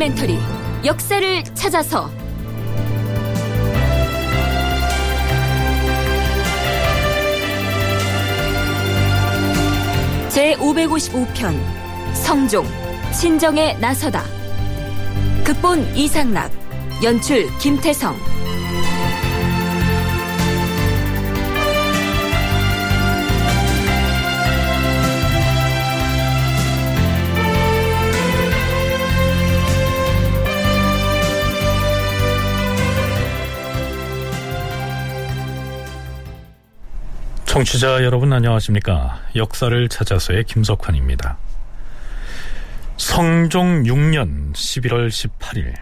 다큐멘터리 역사를 찾아서. 제 555편 성종 친정에 나서다. 극본 이상락 연출 김태성 청취자 여러분 안녕하십니까 역사를 찾아서의 김석환입니다 성종 6년 11월 18일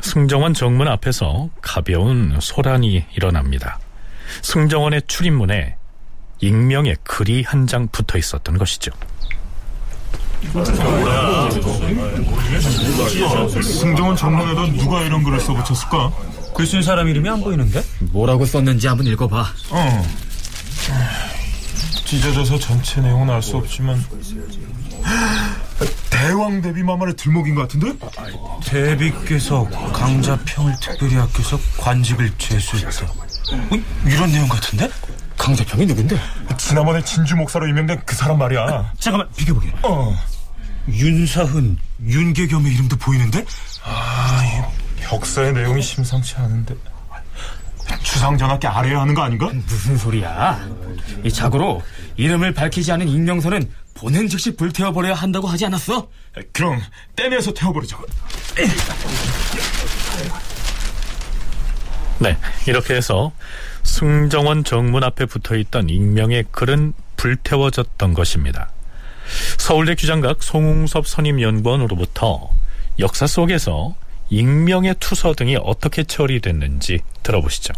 승정원 정문 앞에서 가벼운 소란이 일어납니다 승정원의 출입문에 익명의 글이 한 장 붙어 있었던 것이죠 승정원 정문에다 누가 이런 글을 써붙였을까? 글쓴 사람 이름이 안 보이는데? 뭐라고 썼는지 한번 읽어봐. 어. 찢어져서 전체 내용은 알 수 없지만 대왕 대비 마마를 들먹인 것 같은데? 대비께서 강자평을 특별히 아껴서 관직을 제수했다. 어, 이런 내용 같은데? 강자평이 누군데? 지난번에 진주 목사로 유명된 그 사람 말이야. 잠깐만 비켜보게. 어. 윤사흔, 윤계겸의 이름도 보이는데? 아, 이 벽사의 내용이 심상치 않은데. 주상전하께 아래야 하는 거 아닌가? 무슨 소리야? 이 자고로 이름을 밝히지 않은 익명서는 보낸 즉시 불태워버려야 한다고 하지 않았어? 그럼 떼내서 태워버리자. 네 이렇게 해서 승정원 정문 앞에 붙어있던 익명의 글은 불태워졌던 것입니다 서울대 규장각 송웅섭 선임연구원으로부터 역사 속에서 익명의 투서 등이 어떻게 처리됐는지 들어보시죠.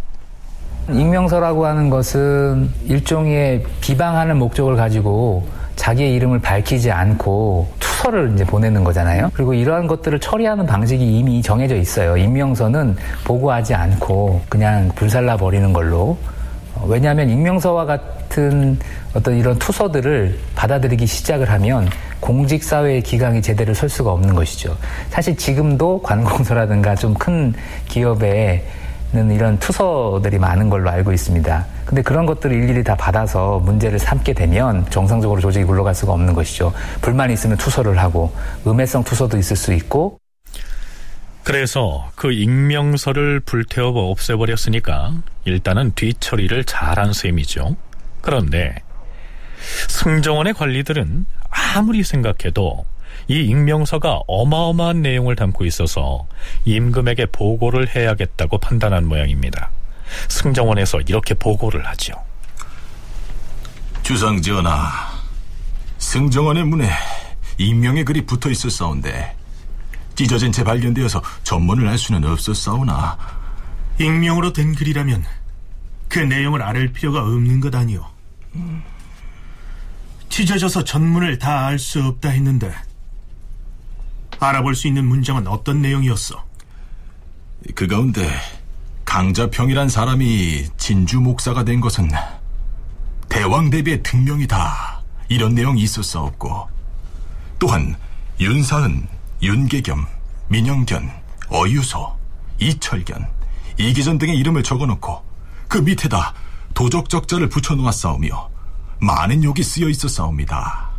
익명서라고 하는 것은 일종의 비방하는 목적을 가지고 자기의 이름을 밝히지 않고 투서를 이제 보내는 거잖아요. 그리고 이러한 것들을 처리하는 방식이 이미 정해져 있어요. 익명서는 보고하지 않고 그냥 불살라 버리는 걸로. 어, 왜냐하면 익명서와 같은 어떤 이런 투서들을 받아들이기 시작을 하면 공직사회의 기강이 제대로 설 수가 없는 것이죠. 사실 지금도 관공서라든가 좀 큰 기업에 는 이런 투서들이 많은 걸로 알고 있습니다. 근데 그런 것들을 일일이 다 받아서 문제를 삼게 되면 정상적으로 조직이 굴러갈 수가 없는 것이죠. 불만이 있으면 투서를 하고 음해성 투서도 있을 수 있고 그래서 그 익명서를 불태워 없애버렸으니까 일단은 뒤처리를 잘한 셈이죠. 그런데 승정원의 관리들은 아무리 생각해도 이 익명서가 어마어마한 내용을 담고 있어서 임금에게 보고를 해야겠다고 판단한 모양입니다. 승정원에서 이렇게 보고를 하죠. 주상 전하, 승정원의 문에 익명의 글이 붙어 있었사온데 찢어진 채 발견되어서 전문을 알 수는 없었사오나 익명으로 된 글이라면 그 내용을 알을 필요가 없는 것 아니오. 찢어져서 전문을 다 알 수 없다 했는데 알아볼 수 있는 문장은 어떤 내용이었어? 그 가운데 강자평이란 사람이 진주 목사가 된 것은 대왕 대비의 특명이다 이런 내용이 있었사옵고 또한 윤사은, 윤계겸, 민영견, 어유소, 이철견, 이기전 등의 이름을 적어놓고 그 밑에다 도적적자를 붙여놓았사오며 많은 욕이 쓰여 있었사옵니다.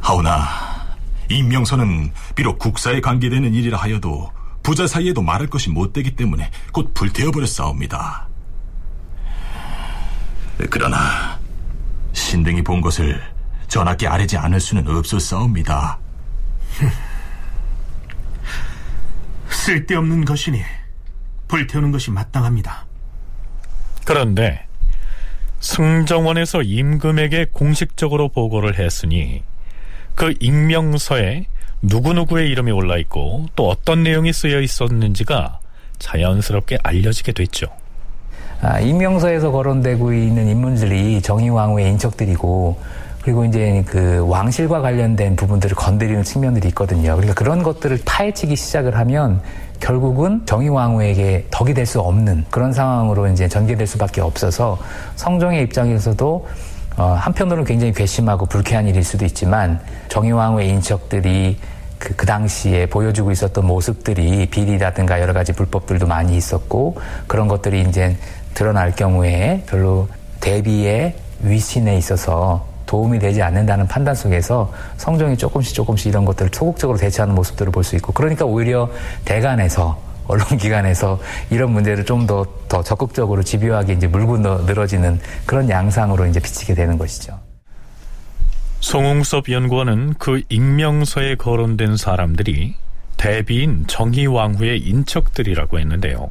하오나 임명서는 비록 국사에 관계되는 일이라 하여도 부자 사이에도 말할 것이 못되기 때문에 곧 불태워버렸사옵니다. 그러나 신등이 본 것을 전하께 아뢰지 않을 수는 없었사옵니다. 쓸데없는 것이니 불태우는 것이 마땅합니다. 그런데 승정원에서 임금에게 공식적으로 보고를 했으니 그 익명서에 누구누구의 이름이 올라 있고 또 어떤 내용이 쓰여 있었는지가 자연스럽게 알려지게 됐죠. 아, 익명서에서 거론되고 있는 인물들이 정의왕후의 인척들이고 그리고 이제 그 왕실과 관련된 부분들을 건드리는 측면들이 있거든요. 그러니까 그런 것들을 파헤치기 시작을 하면 결국은 정의왕후에게 덕이 될 수 없는 그런 상황으로 이제 전개될 수밖에 없어서 성종의 입장에서도 어, 한편으로는 굉장히 괘씸하고 불쾌한 일일 수도 있지만 정의왕후의 인척들이 그, 그 당시에 보여주고 있었던 모습들이 비리라든가 여러 가지 불법들도 많이 있었고 그런 것들이 이제 드러날 경우에 별로 대비의 위신에 있어서 도움이 되지 않는다는 판단 속에서 성종이 조금씩 조금씩 이런 것들을 소극적으로 대처하는 모습들을 볼 수 있고 그러니까 오히려 대간에서 언론기관에서 이런 문제를 좀 더 더 적극적으로 집요하게 이제 물고 늘어지는 그런 양상으로 이제 비치게 되는 것이죠. 송웅섭 연구원은 그 익명서에 거론된 사람들이 대비인 정희왕후의 인척들이라고 했는데요.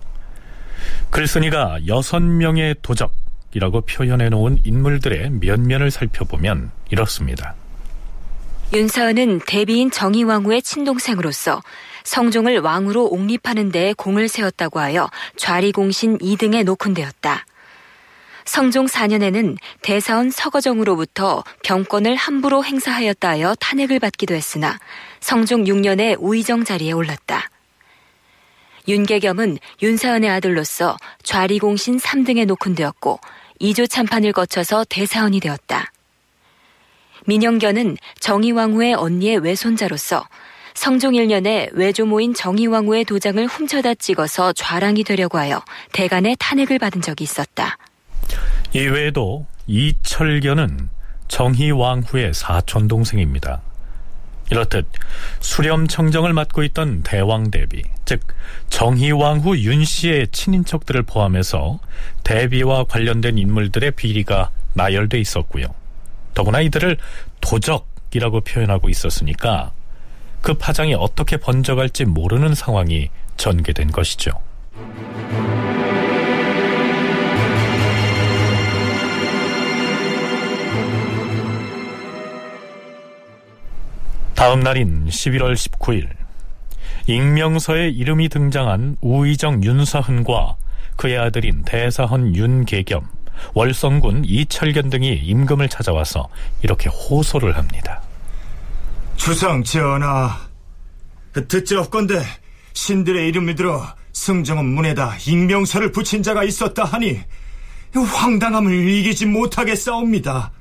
글쓴이가 여섯 명의 도적이라고 표현해 놓은 인물들의 면면을 살펴보면 이렇습니다. 윤사은은 대비인 정희왕후의 친동생으로서 성종을 왕으로 옹립하는 데에 공을 세웠다고 하여 좌리공신 2등에 녹훈되었다. 성종 4년에는 대사원 서거정으로부터 병권을 함부로 행사하였다 하여 탄핵을 받기도 했으나 성종 6년에 우의정 자리에 올랐다. 윤계겸은 윤사은의 아들로서 좌리공신 3등에 녹훈되었고 2조 참판을 거쳐서 대사원이 되었다. 민영견은 정의왕후의 언니의 외손자로서 성종 1년에 외조모인 정의왕후의 도장을 훔쳐다 찍어서 좌랑이 되려고 하여 대간의 탄핵을 받은 적이 있었다. 이외에도 이철견은 정희왕후의 사촌 동생입니다. 이렇듯 수렴청정을 맡고 있던 대왕 대비, 즉 정희왕후 윤씨의 친인척들을 포함해서 대비와 관련된 인물들의 비리가 나열돼 있었고요. 더구나 이들을 도적이라고 표현하고 있었으니까 그 파장이 어떻게 번져갈지 모르는 상황이 전개된 것이죠. 다음 날인 11월 19일 익명서에 이름이 등장한 우의정 윤사흔과 그의 아들인 대사헌 윤계겸, 월성군 이철견 등이 임금을 찾아와서 이렇게 호소를 합니다. 주상 전하, 듣자옵건데 신들의 이름을 들어 승정원 문에다 익명서를 붙인 자가 있었다 하니 황당함을 이기지 못하게 싸웁니다.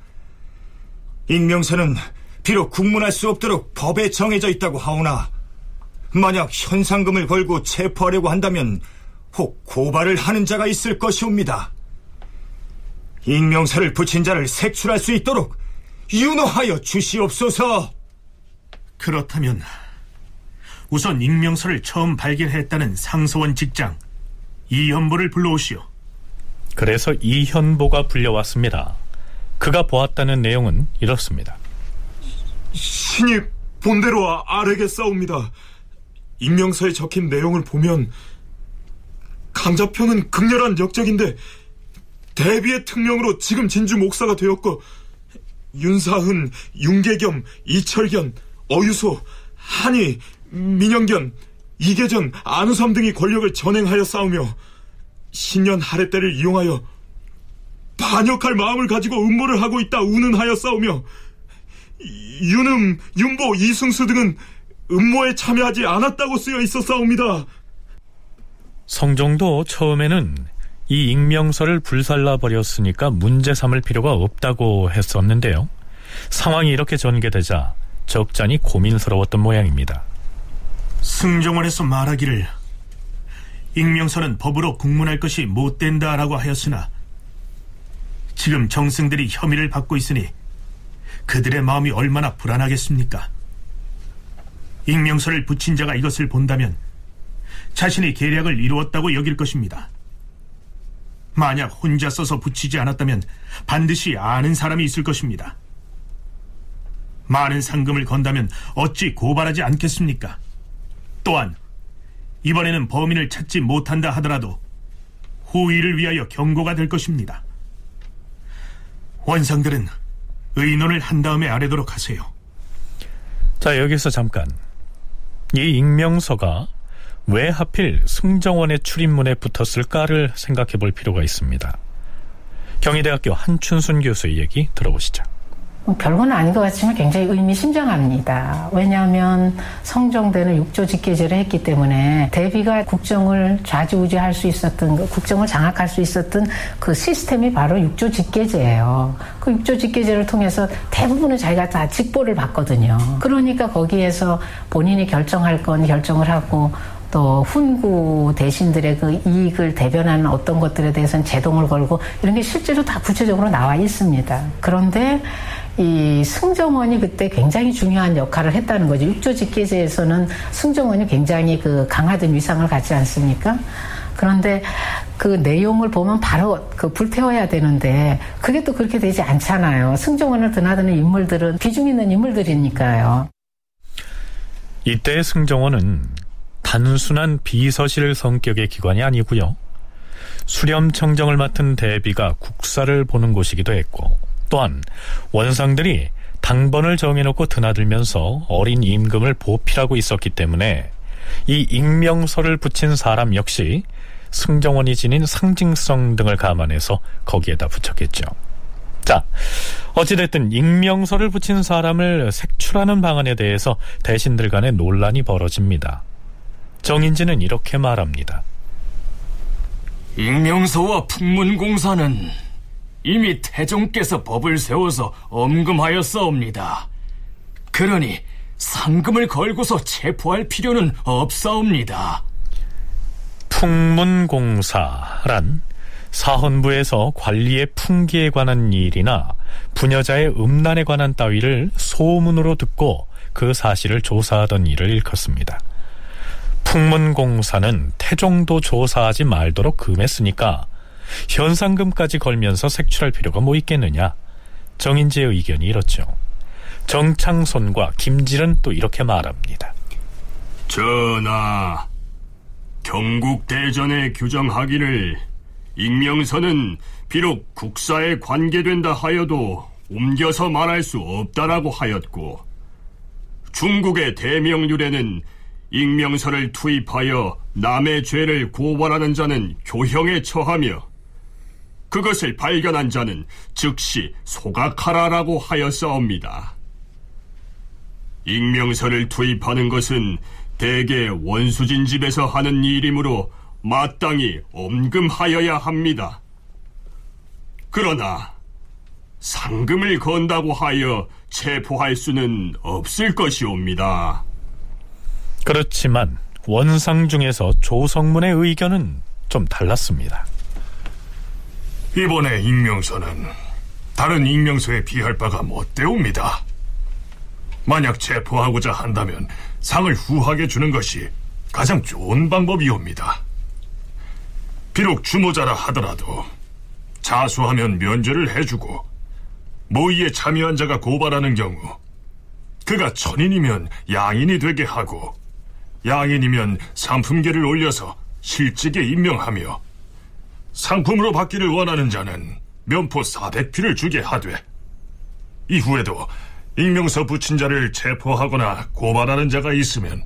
익명서는 비록 국문할 수 없도록 법에 정해져 있다고 하오나 만약 현상금을 걸고 체포하려고 한다면 혹 고발을 하는 자가 있을 것이옵니다. 익명서를 붙인 자를 색출할 수 있도록 윤호하여 주시옵소서. 그렇다면 우선 익명서를 처음 발견했다는 상서원 직장 이현보를 불러오시오. 그래서 이현보가 불려왔습니다. 그가 보았다는 내용은 이렇습니다. 신이 본대로 아래겠사옵니다. 익명서에 적힌 내용을 보면 강자평은 극렬한 역적인데 대비의 특명으로 지금 진주 목사가 되었고 윤사흔, 윤계겸, 이철견, 어유소, 한이, 민영견, 이계전, 안우삼 등이 권력을 전행하여 싸우며 신년 하례 때를 이용하여 반역할 마음을 가지고 음모를 하고 있다 운운하여 싸우며 윤음, 윤보, 이승수 등은 음모에 참여하지 않았다고 쓰여 있었사옵니다. 성종도 처음에는 이 익명서를 불살라 버렸으니까 문제 삼을 필요가 없다고 했었는데요. 상황이 이렇게 전개되자 적잖이 고민스러웠던 모양입니다. 승정원에서 말하기를 익명서는 법으로 국문할 것이 못 된다라고 하였으나 지금 정승들이 혐의를 받고 있으니 그들의 마음이 얼마나 불안하겠습니까? 익명서를 붙인 자가 이것을 본다면 자신이 계략을 이루었다고 여길 것입니다. 만약 혼자 써서 붙이지 않았다면 반드시 아는 사람이 있을 것입니다. 많은 상금을 건다면 어찌 고발하지 않겠습니까? 또한 이번에는 범인을 찾지 못한다 하더라도 후위를 위하여 경고가 될 것입니다. 원상들은 의논을 한 다음에 아래도록 하세요. 자, 여기서 잠깐. 이 익명서가 왜 하필 승정원의 출입문에 붙었을까를 생각해 볼 필요가 있습니다. 경희대학교 한춘순 교수의 얘기 들어보시죠. 뭐 별건 아닌 것 같지만 굉장히 의미심장합니다. 왜냐하면 성종대는 육조 직계제를 했기 때문에 대비가 국정을 좌지우지할 수 있었던 국정을 장악할 수 있었던 그 시스템이 바로 육조 직계제예요. 그 육조 직계제를 통해서 대부분은 자기가 다 직보를 받거든요. 그러니까 거기에서 본인이 결정할 건 결정을 하고 또 훈구 대신들의 그 이익을 대변하는 어떤 것들에 대해서는 제동을 걸고 이런 게 실제로 다 구체적으로 나와 있습니다. 그런데 이 승정원이 그때 굉장히 중요한 역할을 했다는 거죠. 육조 직계제에서는 승정원이 굉장히 그 강화된 위상을 갖지 않습니까? 그런데 그 내용을 보면 바로 그 불태워야 되는데 그게 또 그렇게 되지 않잖아요. 승정원을 드나드는 인물들은 비중 있는 인물들이니까요. 이때 승정원은 단순한 비서실 성격의 기관이 아니고요. 수렴청정을 맡은 대비가 국사를 보는 곳이기도 했고 또한 원상들이 당번을 정해놓고 드나들면서 어린 임금을 보필하고 있었기 때문에 이 익명서를 붙인 사람 역시 승정원이 지닌 상징성 등을 감안해서 거기에다 붙였겠죠. 자, 어찌됐든 익명서를 붙인 사람을 색출하는 방안에 대해서 대신들 간의 논란이 벌어집니다. 정인지는 이렇게 말합니다. 익명서와 풍문공사는 이미 태종께서 법을 세워서 엄금하였사옵니다. 그러니 상금을 걸고서 체포할 필요는 없사옵니다. 풍문공사란 사헌부에서 관리의 풍기에 관한 일이나 부녀자의 음란에 관한 따위를 소문으로 듣고 그 사실을 조사하던 일을 일컫습니다. 풍문공사는 태종도 조사하지 말도록 금했으니까 현상금까지 걸면서 색출할 필요가 뭐 있겠느냐. 정인지의 의견이 이렇죠. 정창손과 김질은 또 이렇게 말합니다. 전하, 경국대전에 규정하기를 익명서는 비록 국사에 관계된다 하여도 옮겨서 말할 수 없다라고 하였고 중국의 대명률에는 익명서를 투입하여 남의 죄를 고발하는 자는 교형에 처하며 그것을 발견한 자는 즉시 소각하라라고 하였사옵니다. 익명서를 투입하는 것은 대개 원수진 집에서 하는 일이므로 마땅히 엄금하여야 합니다. 그러나 상금을 건다고 하여 체포할 수는 없을 것이옵니다. 그렇지만 원상 중에서 조성문의 의견은 좀 달랐습니다. 이번에 익명서는 다른 익명서에 비할 바가 못되옵니다. 만약 체포하고자 한다면 상을 후하게 주는 것이 가장 좋은 방법이옵니다. 비록 주모자라 하더라도 자수하면 면제를 해주고 모의에 참여한 자가 고발하는 경우 그가 천인이면 양인이 되게 하고 양인이면 상품계를 올려서 실직에 임명하며 상품으로 받기를 원하는 자는 면포 400피를 주게 하되 이후에도 익명서 붙인 자를 체포하거나 고발하는 자가 있으면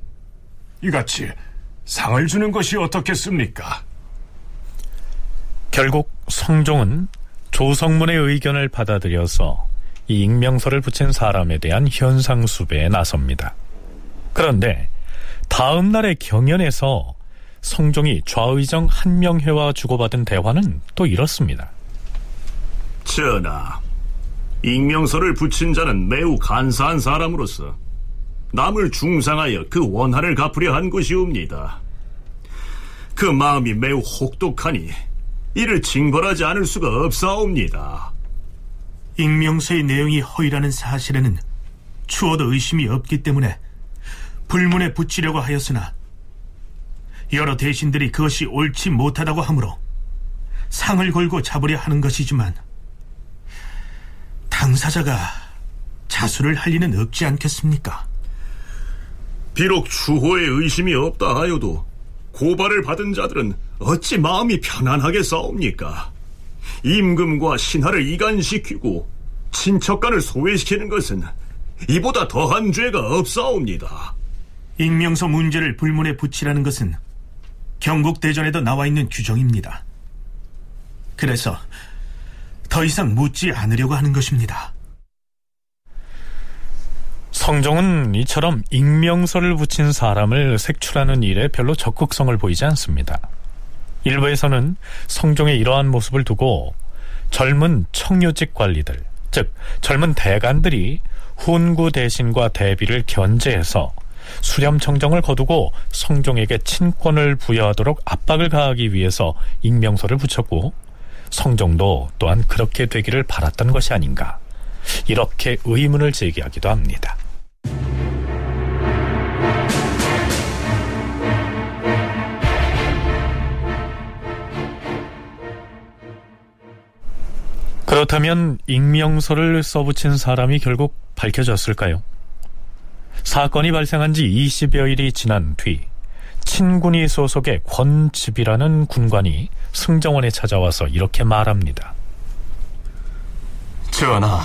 이같이 상을 주는 것이 어떻겠습니까? 결국 성종은 조성문의 의견을 받아들여서 이 익명서를 붙인 사람에 대한 현상 수배에 나섭니다. 그런데 다음 날의 경연에서 성종이 좌의정 한명회와 주고받은 대화는 또 이렇습니다. 전하, 익명서를 붙인 자는 매우 간사한 사람으로서 남을 중상하여 그 원한을 갚으려 한 것이옵니다. 그 마음이 매우 혹독하니 이를 징벌하지 않을 수가 없사옵니다. 익명서의 내용이 허위라는 사실에는 추워도 의심이 없기 때문에 불문에 붙이려고 하였으나 여러 대신들이 그것이 옳지 못하다고 하므로 상을 걸고 잡으려 하는 것이지만 당사자가 자수를 할 리는 없지 않겠습니까? 비록 추호에 의심이 없다 하여도 고발을 받은 자들은 어찌 마음이 편안하게 싸웁니까? 임금과 신하를 이간시키고 친척간을 소외시키는 것은 이보다 더한 죄가 없사옵니다. 익명서 문제를 불문에 붙이라는 것은 경국대전에도 나와 있는 규정입니다. 그래서 더 이상 묻지 않으려고 하는 것입니다. 성종은 이처럼 익명서를 붙인 사람을 색출하는 일에 별로 적극성을 보이지 않습니다. 일부에서는 성종의 이러한 모습을 두고 젊은 청요직 관리들, 즉 젊은 대관들이 훈구 대신과 대비를 견제해서 수렴 청정을 거두고 성종에게 친권을 부여하도록 압박을 가하기 위해서 익명서를 붙였고 성종도 또한 그렇게 되기를 바랐던 것이 아닌가 이렇게 의문을 제기하기도 합니다. 그렇다면 익명서를 써붙인 사람이 결국 밝혀졌을까요? 사건이 발생한 지 20여일이 지난 뒤 친군이 소속의 권집이라는 군관이 승정원에 찾아와서 이렇게 말합니다. 전하,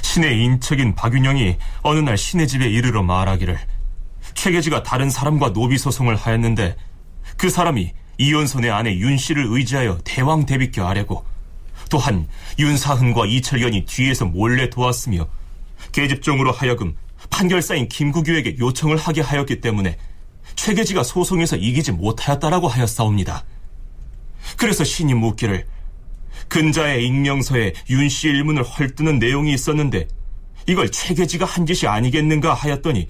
신의 인척인 박윤영이 어느 날 신의 집에 이르러 말하기를 최계지가 다른 사람과 노비 소송을 하였는데 그 사람이 이혼손의 아내 윤 씨를 의지하여 대왕 대비께 아래고 또한 윤사흔과 이철견이 뒤에서 몰래 도왔으며 계집종으로 하여금 판결사인 김구규에게 요청을 하게 하였기 때문에 최계지가 소송에서 이기지 못하였다라고 하였사옵니다. 그래서 신이 묻기를 근자의 익명서에 윤 씨 일문을 헐뜨는 내용이 있었는데 이걸 최계지가 한 짓이 아니겠는가 하였더니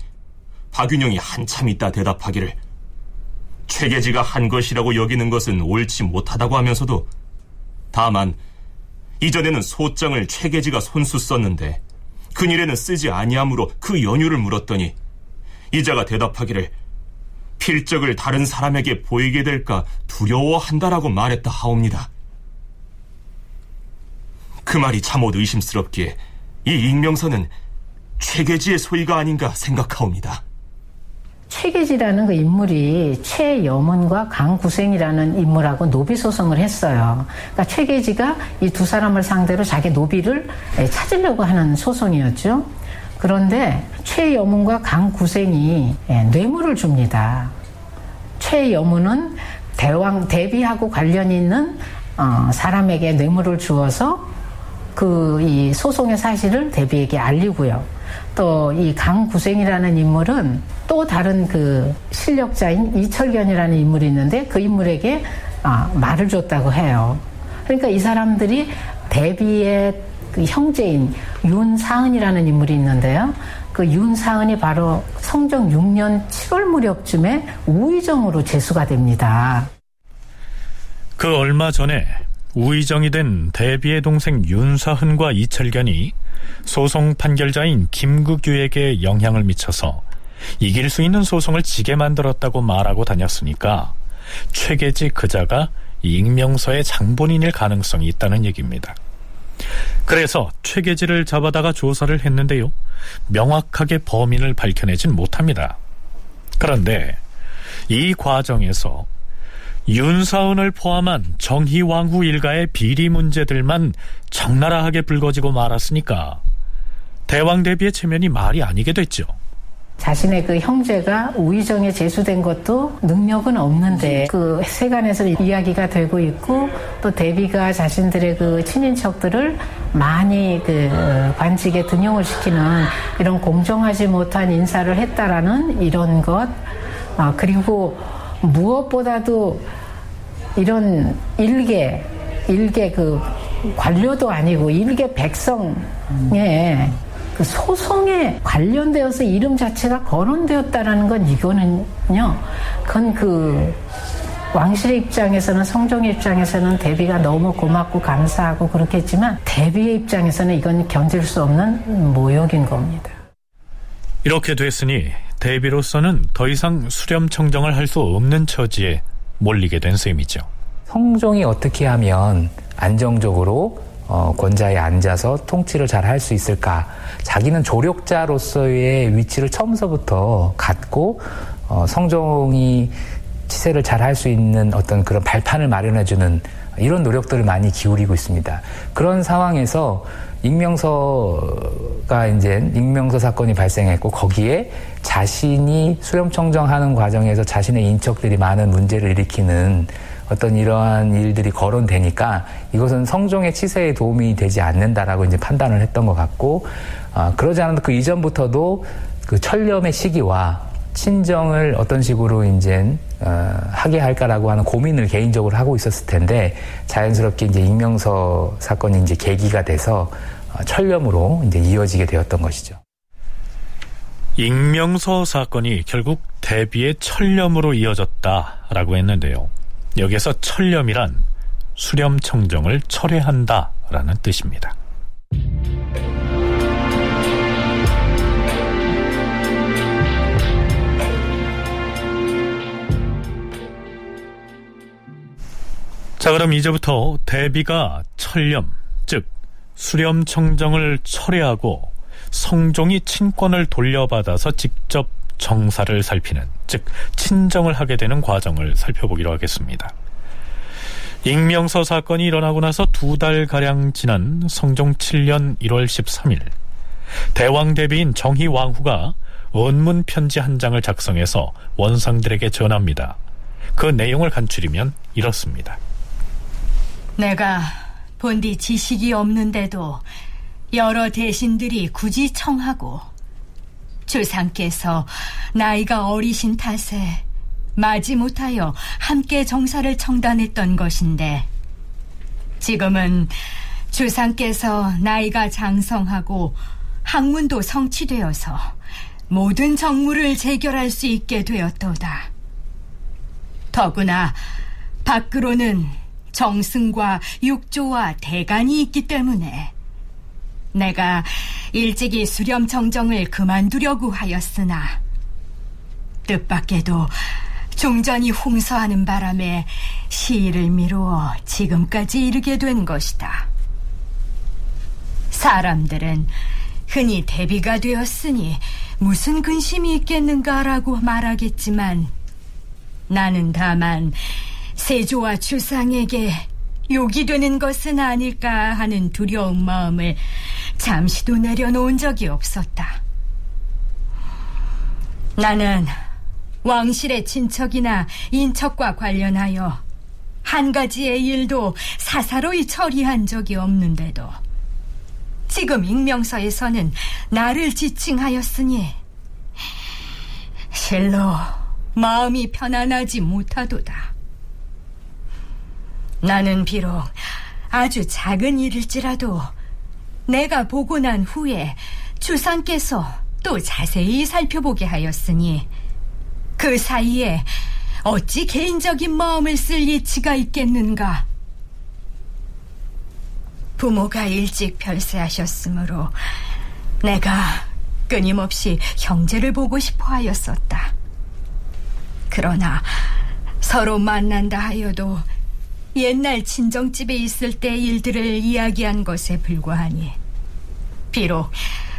박윤영이 한참 있다 대답하기를 최계지가 한 것이라고 여기는 것은 옳지 못하다고 하면서도 다만 이전에는 소장을 최계지가 손수 썼는데 그일에는 쓰지 아니하므로 그 연유를 물었더니 이자가 대답하기를 필적을 다른 사람에게 보이게 될까 두려워한다라고 말했다 하옵니다. 그 말이 참못 의심스럽기에 이 익명서는 최계지의 소리가 아닌가 생각하옵니다. 최계지라는 그 인물이 최여문과 강구생이라는 인물하고 노비 소송을 했어요. 그러니까 최계지가 이 두 사람을 상대로 자기 노비를 찾으려고 하는 소송이었죠. 그런데 최여문과 강구생이 예, 뇌물을 줍니다. 최여문은 대왕 대비하고 관련 있는 어, 사람에게 뇌물을 주어서 그 이 소송의 사실을 대비에게 알리고요. 또 이 강구생이라는 인물은 또 다른 그 실력자인 이철견이라는 인물이 있는데 그 인물에게 아, 말을 줬다고 해요. 그러니까 이 사람들이 대비의 그 형제인 윤사은이라는 인물이 있는데요. 그 윤사은이 바로 성종 6년 7월 무렵쯤에 우의정으로 제수가 됩니다. 그 얼마 전에 우의정이 된 대비의 동생 윤사흔과 이철견이 소송 판결자인 김국규에게 영향을 미쳐서 이길 수 있는 소송을 지게 만들었다고 말하고 다녔으니까 최계지 그자가 익명서의 장본인일 가능성이 있다는 얘기입니다. 그래서 최계지를 잡아다가 조사를 했는데요. 명확하게 범인을 밝혀내진 못합니다. 그런데 이 과정에서 윤사은을 포함한 정희왕후 일가의 비리 문제들만 적나라하게 불거지고 말았으니까 대왕 대비의 체면이 말이 아니게 됐죠. 자신의 그 형제가 우의정에 제수된 것도 능력은 없는데 그 세간에서 이야기가 되고 있고 또 대비가 자신들의 그 친인척들을 많이 그 관직에 등용을 시키는 이런 공정하지 못한 인사를 했다라는 이런 것 아, 그리고 무엇보다도 이런 일개 일개 그 관료도 아니고 일개 백성의 그 소송에 관련되어서 이름 자체가 거론되었다라는 건 이거는요. 그건 그 왕실의 입장에서는 성종의 입장에서는 대비가 너무 고맙고 감사하고 그렇겠지만 대비의 입장에서는 이건 견딜 수 없는 모욕인 겁니다. 이렇게 됐으니 대비로서는 더 이상 수렴 청정을 할 수 없는 처지에 몰리게 된 셈이죠. 성종이 어떻게 하면 안정적으로 어, 권자에 앉아서 통치를 잘 할 수 있을까? 자기는 조력자로서의 위치를 처음서부터 갖고 어, 성종이 치세를 잘 할 수 있는 어떤 그런 발판을 마련해주는 이런 노력들을 많이 기울이고 있습니다. 그런 상황에서 익명서가 이제 익명서 사건이 발생했고 거기에 자신이 수렴 청정하는 과정에서 자신의 인척들이 많은 문제를 일으키는 어떤 이러한 일들이 거론되니까 이것은 성종의 치세에 도움이 되지 않는다라고 이제 판단을 했던 것 같고 아, 그러지 않아도 그 이전부터도 그 철렴의 시기와 친정을 어떤 식으로 이제 어, 하게 할까라고 하는 고민을 개인적으로 하고 있었을 텐데 자연스럽게 이제 익명서 사건이 이제 계기가 돼서 어, 철렴으로 이제 이어지게 되었던 것이죠. 익명서 사건이 결국 대비의 철렴으로 이어졌다라고 했는데요. 여기서 철렴이란 수렴 청정을 철회한다라는 뜻입니다. 자, 그럼 이제부터 대비가 철렴, 즉 수렴 청정을 철회하고 성종이 친권을 돌려받아서 직접 정사를 살피는, 즉 친정을 하게 되는 과정을 살펴보기로 하겠습니다. 익명서 사건이 일어나고 나서 두 달가량 지난 성종 7년 1월 13일 대왕 대비인 정희 왕후가 원문 편지 한 장을 작성해서 원상들에게 전합니다. 그 내용을 간추리면 이렇습니다. 내가 본디 지식이 없는데도 여러 대신들이 굳이 청하고 주상께서 나이가 어리신 탓에 마지못하여 함께 정사를 청단했던 것인데 지금은 주상께서 나이가 장성하고 학문도 성취되어서 모든 정무를 재결할 수 있게 되었도다. 더구나 밖으로는 정승과 육조와 대간이 있기 때문에 내가 일찍이 수렴 청정을 그만두려고 하였으나 뜻밖에도 종전이 홍서하는 바람에 시일을 미루어 지금까지 이르게 된 것이다. 사람들은 흔히 대비가 되었으니 무슨 근심이 있겠는가라고 말하겠지만 나는 다만 세조와 주상에게 욕이 되는 것은 아닐까 하는 두려운 마음을 잠시도 내려놓은 적이 없었다. 나는 왕실의 친척이나 인척과 관련하여 한 가지의 일도 사사로이 처리한 적이 없는데도 지금 익명서에서는 나를 지칭하였으니 실로 마음이 편안하지 못하도다. 나는 비록 아주 작은 일일지라도 내가 보고 난 후에 주상께서 또 자세히 살펴보게 하였으니 그 사이에 어찌 개인적인 마음을 쓸 이치가 있겠는가? 부모가 일찍 별세하셨으므로 내가 끊임없이 형제를 보고 싶어 하였었다. 그러나 서로 만난다 하여도 옛날 친정집에 있을 때 일들을 이야기한 것에 불과하니 비록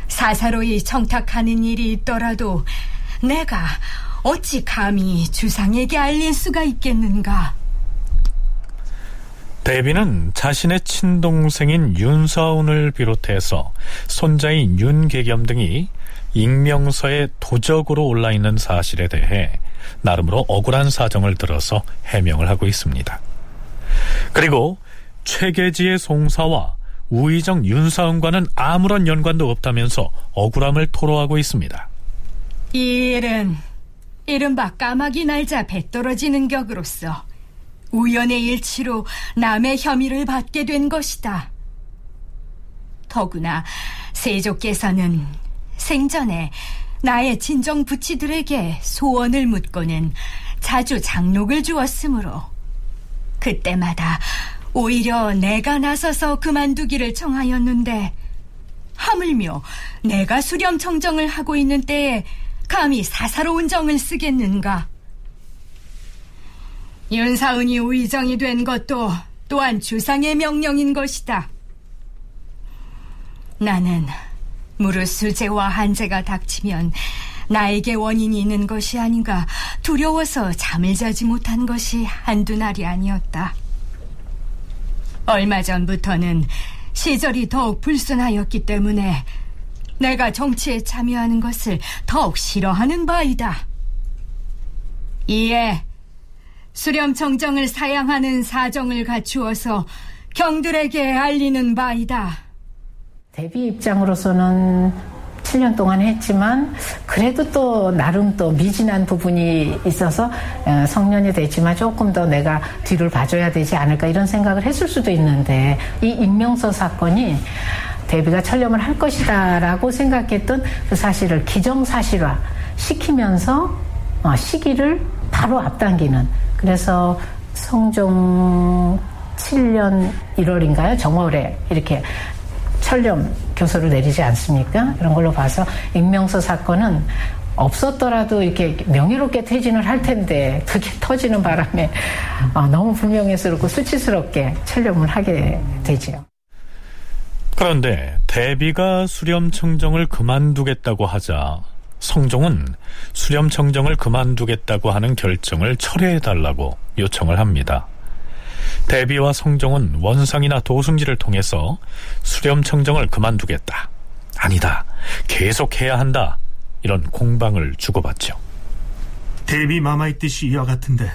사사로이 청탁하는 일이 있더라도 내가 어찌 감히 주상에게 알릴 수가 있겠는가? 대비는 자신의 친동생인 윤서운을 비롯해서 손자인 윤계겸 등이 익명서에 도적으로 올라있는 사실에 대해 나름으로 억울한 사정을 들어서 해명을 하고 있습니다. 그리고 최계지의 송사와 우의정 윤사은과는 아무런 연관도 없다면서 억울함을 토로하고 있습니다. 이 일은 이른바 까마귀 날자 배 떨어지는 격으로서 우연의 일치로 남의 혐의를 받게 된 것이다. 더구나 세조께서는 생전에 나의 친정 부치들에게 소원을 묻고는 자주 장록을 주었으므로 그때마다 오히려 내가 나서서 그만두기를 청하였는데 하물며 내가 수렴 청정을 하고 있는 때에 감히 사사로운 정을 쓰겠는가? 윤사은이 우의정이 된 것도 또한 주상의 명령인 것이다. 나는 무릇 수재와 한재가 닥치면 나에게 원인이 있는 것이 아닌가 두려워서 잠을 자지 못한 것이 한두 날이 아니었다. 얼마 전부터는 시절이 더욱 불순하였기 때문에 내가 정치에 참여하는 것을 더욱 싫어하는 바이다. 이에 수렴청정을 사양하는 사정을 갖추어서 경들에게 알리는 바이다. 대비 입장으로서는 7년 동안 했지만 그래도 또 나름 또 미진한 부분이 있어서 어, 성년이 됐지만 조금 더 내가 뒤를 봐줘야 되지 않을까 이런 생각을 했을 수도 있는데 이 임명서 사건이 대비가 철렴을 할 것이다라고 생각했던 그 사실을 기정사실화 시키면서 어, 시기를 바로 앞당기는 그래서 성종 7년 1월인가요? 정월에 이렇게 철렴 교서를 내리지 않습니까? 그런 걸로 봐서 익명서 사건은 없었더라도 이렇게 명예롭게 퇴진을 할 텐데 그게 터지는 바람에 어, 너무 불명예스럽고 수치스럽게 철렴을 하게 되지요. 그런데 대비가 수렴청정을 그만두겠다고 하자 성종은 수렴청정을 그만두겠다고 하는 결정을 철회해달라고 요청을 합니다. 대비와 성종은 원상이나 도승지를 통해서 수렴청정을 그만두겠다. 아니다. 계속해야 한다. 이런 공방을 주고받죠. 대비 마마의 뜻이 이와 같은데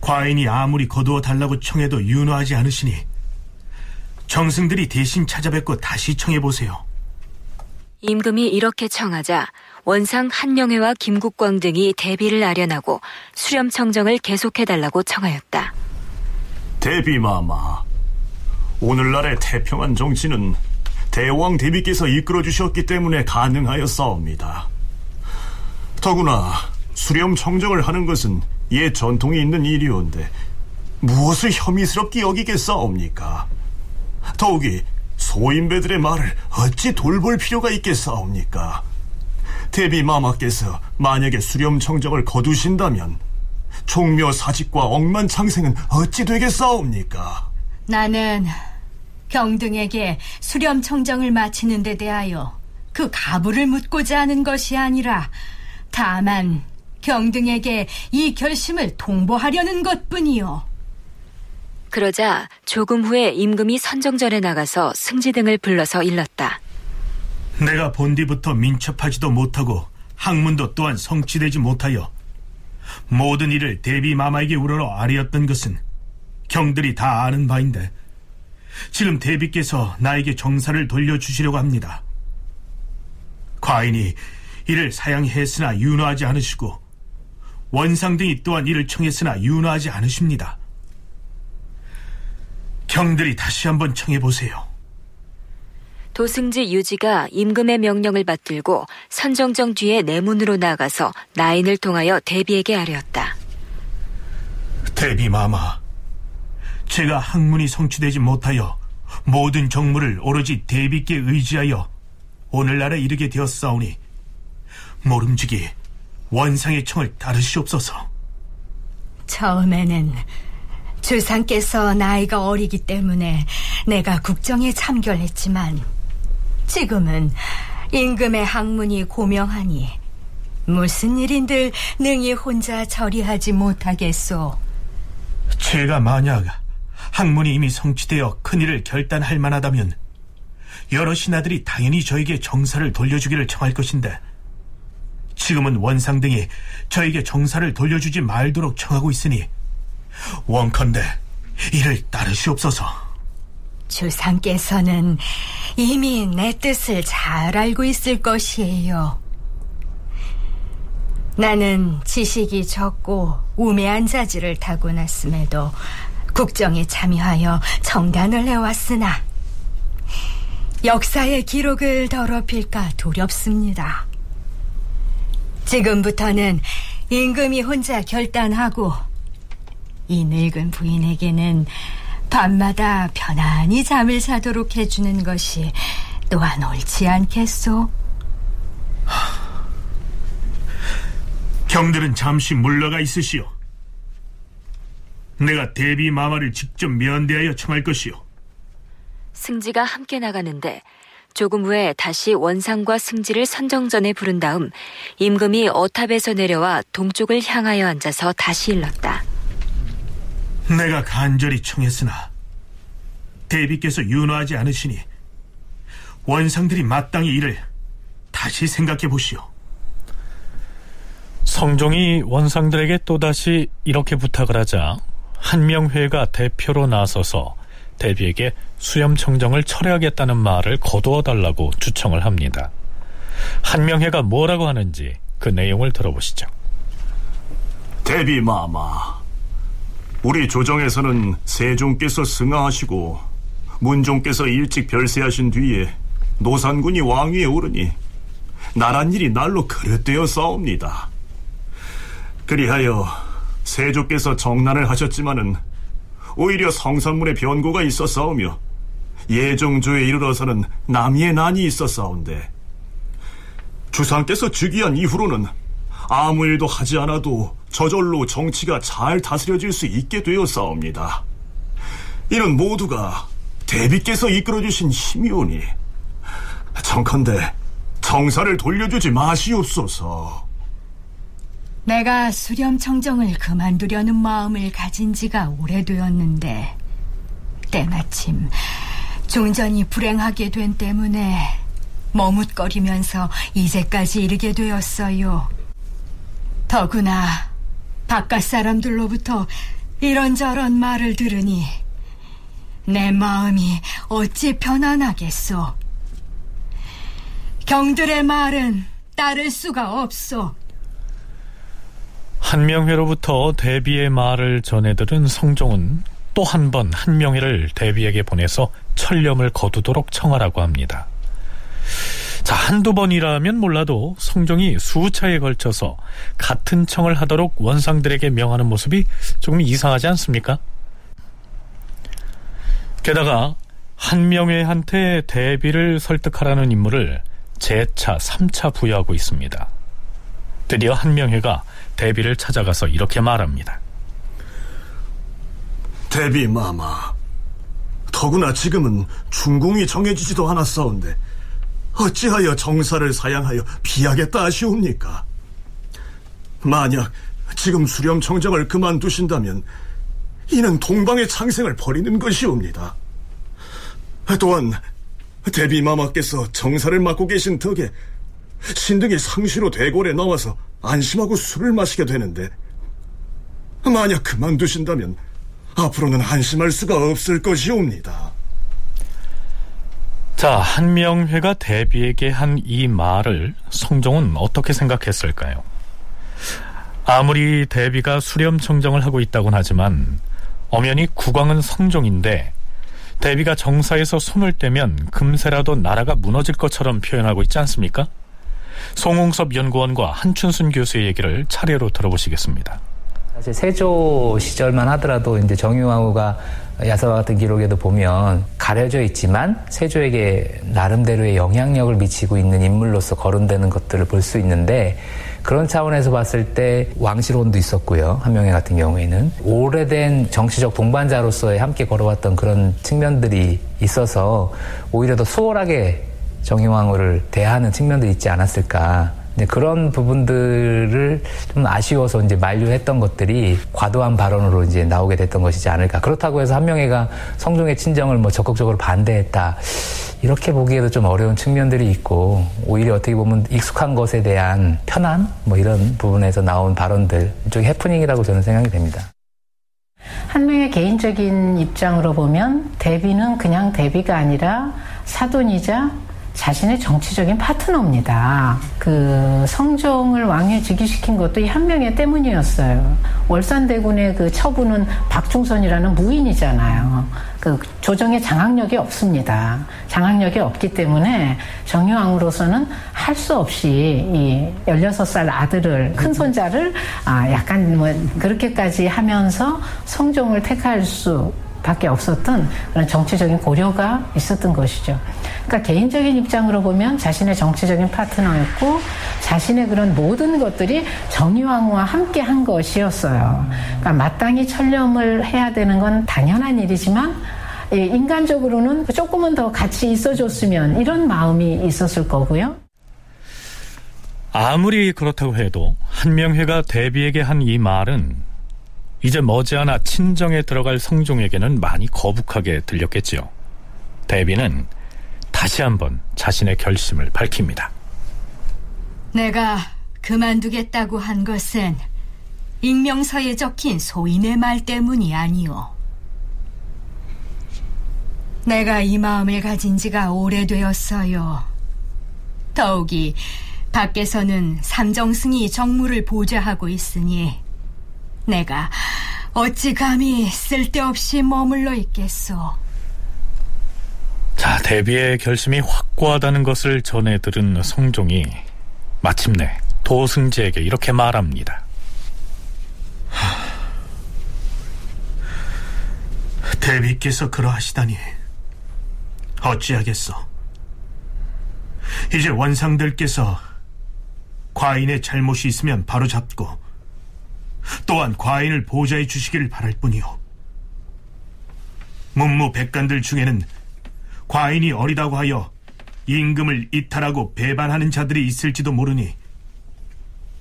과인이 아무리 거두어 달라고 청해도 윤호하지 않으시니 정승들이 대신 찾아뵙고 다시 청해보세요. 임금이 이렇게 청하자 원상 한명회와 김국광 등이 대비를 아련하고 수렴청정을 계속해달라고 청하였다. 대비마마, 오늘날의 태평한 정치는 대왕 대비께서 이끌어 주셨기 때문에 가능하였사옵니다. 더구나 수렴 청정을 하는 것은 옛 전통이 있는 일이온데 무엇을 혐의스럽게 여기겠사옵니까? 더욱이 소인배들의 말을 어찌 돌볼 필요가 있겠사옵니까? 대비 마마께서 만약에 수렴 청정을 거두신다면 총묘 사직과 억만창생은 어찌 되겠사옵니까? 나는 경등에게 수렴 청정을 마치는 데 대하여 그 가부를 묻고자 하는 것이 아니라 다만 경등에게 이 결심을 통보하려는 것뿐이요. 그러자 조금 후에 임금이 선정전에 나가서 승지 등을 불러서 일렀다. 내가 본디부터 민첩하지도 못하고 학문도 또한 성취되지 못하여 모든 일을 대비 마마에게 우러러 아뢰었던 것은 경들이 다 아는 바인데 지금 대비께서 나에게 정사를 돌려주시려고 합니다. 과인이 이를 사양했으나 윤호하지 않으시고 원상 등이 또한 이를 청했으나 윤호하지 않으십니다. 경들이 다시 한번 청해보세요. 도승지 유지가 임금의 명령을 받들고 선정정 뒤에 내문으로 나가서 나인을 통하여 대비에게 아뢰었다. 대비 마마, 제가 학문이 성취되지 못하여 모든 정무를 오로지 대비께 의지하여 오늘날에 이르게 되었사오니 모름지기 원상의 청을 따르시옵소서. 처음에는 주상께서 나이가 어리기 때문에 내가 국정에 참결했지만 지금은 임금의 학문이 고명하니 무슨 일인들 능히 혼자 처리하지 못하겠소. 제가 만약 학문이 이미 성취되어 큰일을 결단할 만하다면 여러 신하들이 당연히 저에게 정사를 돌려주기를 청할 것인데 지금은 원상 등이 저에게 정사를 돌려주지 말도록 청하고 있으니 원컨대 이를 따르시옵소서. 주상께서는 이미 내 뜻을 잘 알고 있을 것이에요. 나는 지식이 적고 우매한 자질을 타고났음에도 국정에 참여하여 정단을 해왔으나 역사의 기록을 더럽힐까 두렵습니다. 지금부터는 임금이 혼자 결단하고 이 늙은 부인에게는 밤마다 편안히 잠을 자도록 해주는 것이 또한 옳지 않겠소? 경들은 잠시 물러가 있으시오. 내가 대비 마마를 직접 면대하여 청할 것이오. 승지가 함께 나가는데 조금 후에 다시 원상과 승지를 선정전에 부른 다음 임금이 어탑에서 내려와 동쪽을 향하여 앉아서 다시 일렀다. 내가 간절히 청했으나 대비께서 윤호하지 않으시니 원상들이 마땅히 이를 다시 생각해 보시오. 성종이 원상들에게 또다시 이렇게 부탁을 하자 한명회가 대표로 나서서 대비에게 수염청정을 철회하겠다는 말을 거두어 달라고 주청을 합니다. 한명회가 뭐라고 하는지 그 내용을 들어보시죠. 대비 마마, 우리 조정에서는 세종께서 승하하시고 문종께서 일찍 별세하신 뒤에 노산군이 왕위에 오르니 나란 일이 날로 그릇되어 싸웁니다. 그리하여 세조께서 정난을 하셨지만은 오히려 성산문에 변고가 있어 싸우며 예종조에 이르러서는 남이의 난이 있어 싸운데 주상께서 즉위한 이후로는 아무 일도 하지 않아도 저절로 정치가 잘 다스려질 수 있게 되어 싸웁니다. 이는 모두가 대비께서 이끌어주신 힘이오니 정컨대 정사를 돌려주지 마시옵소서. 내가 수렴청정을 그만두려는 마음을 가진 지가 오래되었는데 때마침 종전이 불행하게 된 때문에 머뭇거리면서 이제까지 이르게 되었어요. 더구나 바깥 사람들로부터 이런저런 말을 들으니 내 마음이 어찌 편안하겠소. 경들의 말은 따를 수가 없소. 한명회로부터 대비의 말을 전해들은 성종은 또 한 번 한명회를 대비에게 보내서 철렴을 거두도록 청하라고 합니다. 자, 한두 번이라면 몰라도 성종이 수차에 걸쳐서 같은 청을 하도록 원상들에게 명하는 모습이 조금 이상하지 않습니까? 게다가 한명회한테 대비를 설득하라는 임무를 재차 3차 부여하고 있습니다. 드디어 한명회가 대비를 찾아가서 이렇게 말합니다. 대비 마마, 더구나 지금은 중궁이 정해지지도 않았사온데 어찌하여 정사를 사양하여 비하겠다 하시옵니까? 만약 지금 수렴 청정을 그만두신다면 이는 동방의 창생을 버리는 것이옵니다. 또한 대비 마마께서 정사를 맡고 계신 덕에 신등이 상시로 대궐에 나와서 안심하고 술을 마시게 되는데 만약 그만두신다면 앞으로는 안심할 수가 없을 것이옵니다. 자, 한명회가 대비에게 한 이 말을 성종은 어떻게 생각했을까요? 아무리 대비가 수렴청정을 하고 있다곤 하지만 엄연히 국왕은 성종인데 대비가 정사에서 손을 떼면 금세라도 나라가 무너질 것처럼 표현하고 있지 않습니까? 송홍섭 연구원과 한춘순 교수의 얘기를 차례로 들어보시겠습니다. 사실 세조 시절만 하더라도 이제 정유왕후가 야사와 같은 기록에도 보면 가려져 있지만 세조에게 나름대로의 영향력을 미치고 있는 인물로서 거론되는 것들을 볼 수 있는데 그런 차원에서 봤을 때 왕실혼도 있었고요. 한명회 같은 경우에는 오래된 정치적 동반자로서의 함께 걸어왔던 그런 측면들이 있어서 오히려 더 수월하게 정의왕후를 대하는 측면도 있지 않았을까. 그런 부분들을 좀 아쉬워서 이제 만류했던 것들이 과도한 발언으로 이제 나오게 됐던 것이지 않을까. 그렇다고 해서 한명회가 성종의 친정을 뭐 적극적으로 반대했다. 이렇게 보기에도 좀 어려운 측면들이 있고 오히려 어떻게 보면 익숙한 것에 대한 편안 뭐 이런 부분에서 나온 발언들 일종의 해프닝이라고 저는 생각이 됩니다. 한명의 개인적인 입장으로 보면 대비는 그냥 대비가 아니라 사돈이자 자신의 정치적인 파트너입니다. 그 성종을 왕위에 즉위시킨 것도 이 한 명의 때문이었어요. 월산대군의 그 처부는 박중선이라는 무인이잖아요. 그 조정에 장악력이 없습니다. 장악력이 없기 때문에 정유왕으로서는 할 수 없이 이 16살 아들을 큰 손자를 아 약간 뭐 그렇게까지 하면서 성종을 택할 수 밖에 없었던 그런 정치적인 고려가 있었던 것이죠. 그러니까 개인적인 입장으로 보면 자신의 정치적인 파트너였고 자신의 그런 모든 것들이 정의왕후와 함께 한 것이었어요. 그러니까 마땅히 철렴을 해야 되는 건 당연한 일이지만 예, 인간적으로는 조금은 더 같이 있어줬으면 이런 마음이 있었을 거고요. 아무리 그렇다고 해도 한명회가 대비에게 한 이 말은 이제 머지않아 친정에 들어갈 성종에게는 많이 거북하게 들렸겠지요. 대비는 다시 한번 자신의 결심을 밝힙니다. 내가 그만두겠다고 한 것은 익명서에 적힌 소인의 말 때문이 아니오. 내가 이 마음을 가진 지가 오래되었어요. 더욱이 밖에서는 삼정승이 정무를 보좌하고 있으니 내가 어찌 감히 쓸데없이 머물러 있겠소. 자, 대비의 결심이 확고하다는 것을 전해 들은 성종이 마침내 도승지에게 이렇게 말합니다. 대비께서 그러하시다니 어찌하겠소. 이제 원상들께서 과인의 잘못이 있으면 바로 잡고 또한 과인을 보좌해 주시기를 바랄 뿐이요. 문무 백관들 중에는 과인이 어리다고 하여 임금을 이탈하고 배반하는 자들이 있을지도 모르니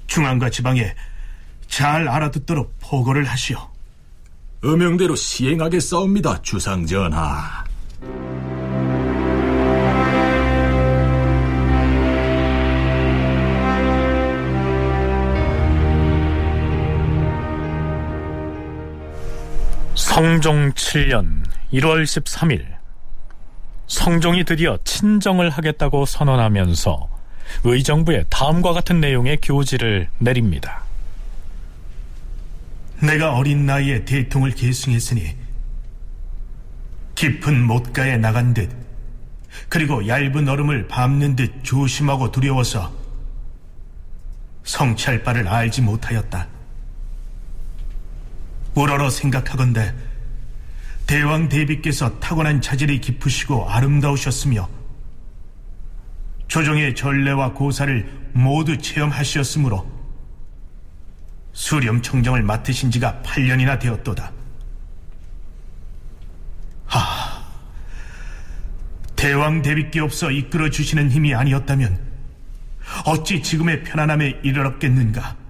중앙과 지방에 잘 알아듣도록 보고를 하시오. 음명대로 시행하겠사옵니다, 주상전하. 성종 7년 1월 13일 성종이 드디어 친정을 하겠다고 선언하면서 의정부에 다음과 같은 내용의 교지를 내립니다. 내가 어린 나이에 대통을 계승했으니 깊은 못가에 나간 듯 그리고 얇은 얼음을 밟는 듯 조심하고 두려워서 성찰 바를 알지 못하였다. 우러러 생각하건대 대왕 대비께서 타고난 자질이 깊으시고 아름다우셨으며 조정의 전례와 고사를 모두 체험하셨으므로 수렴 청정을 맡으신 지가 8년이나 되었도다. 하, 대왕 대비께 없어 이끌어 주시는 힘이 아니었다면 어찌 지금의 편안함에 이르렀겠는가?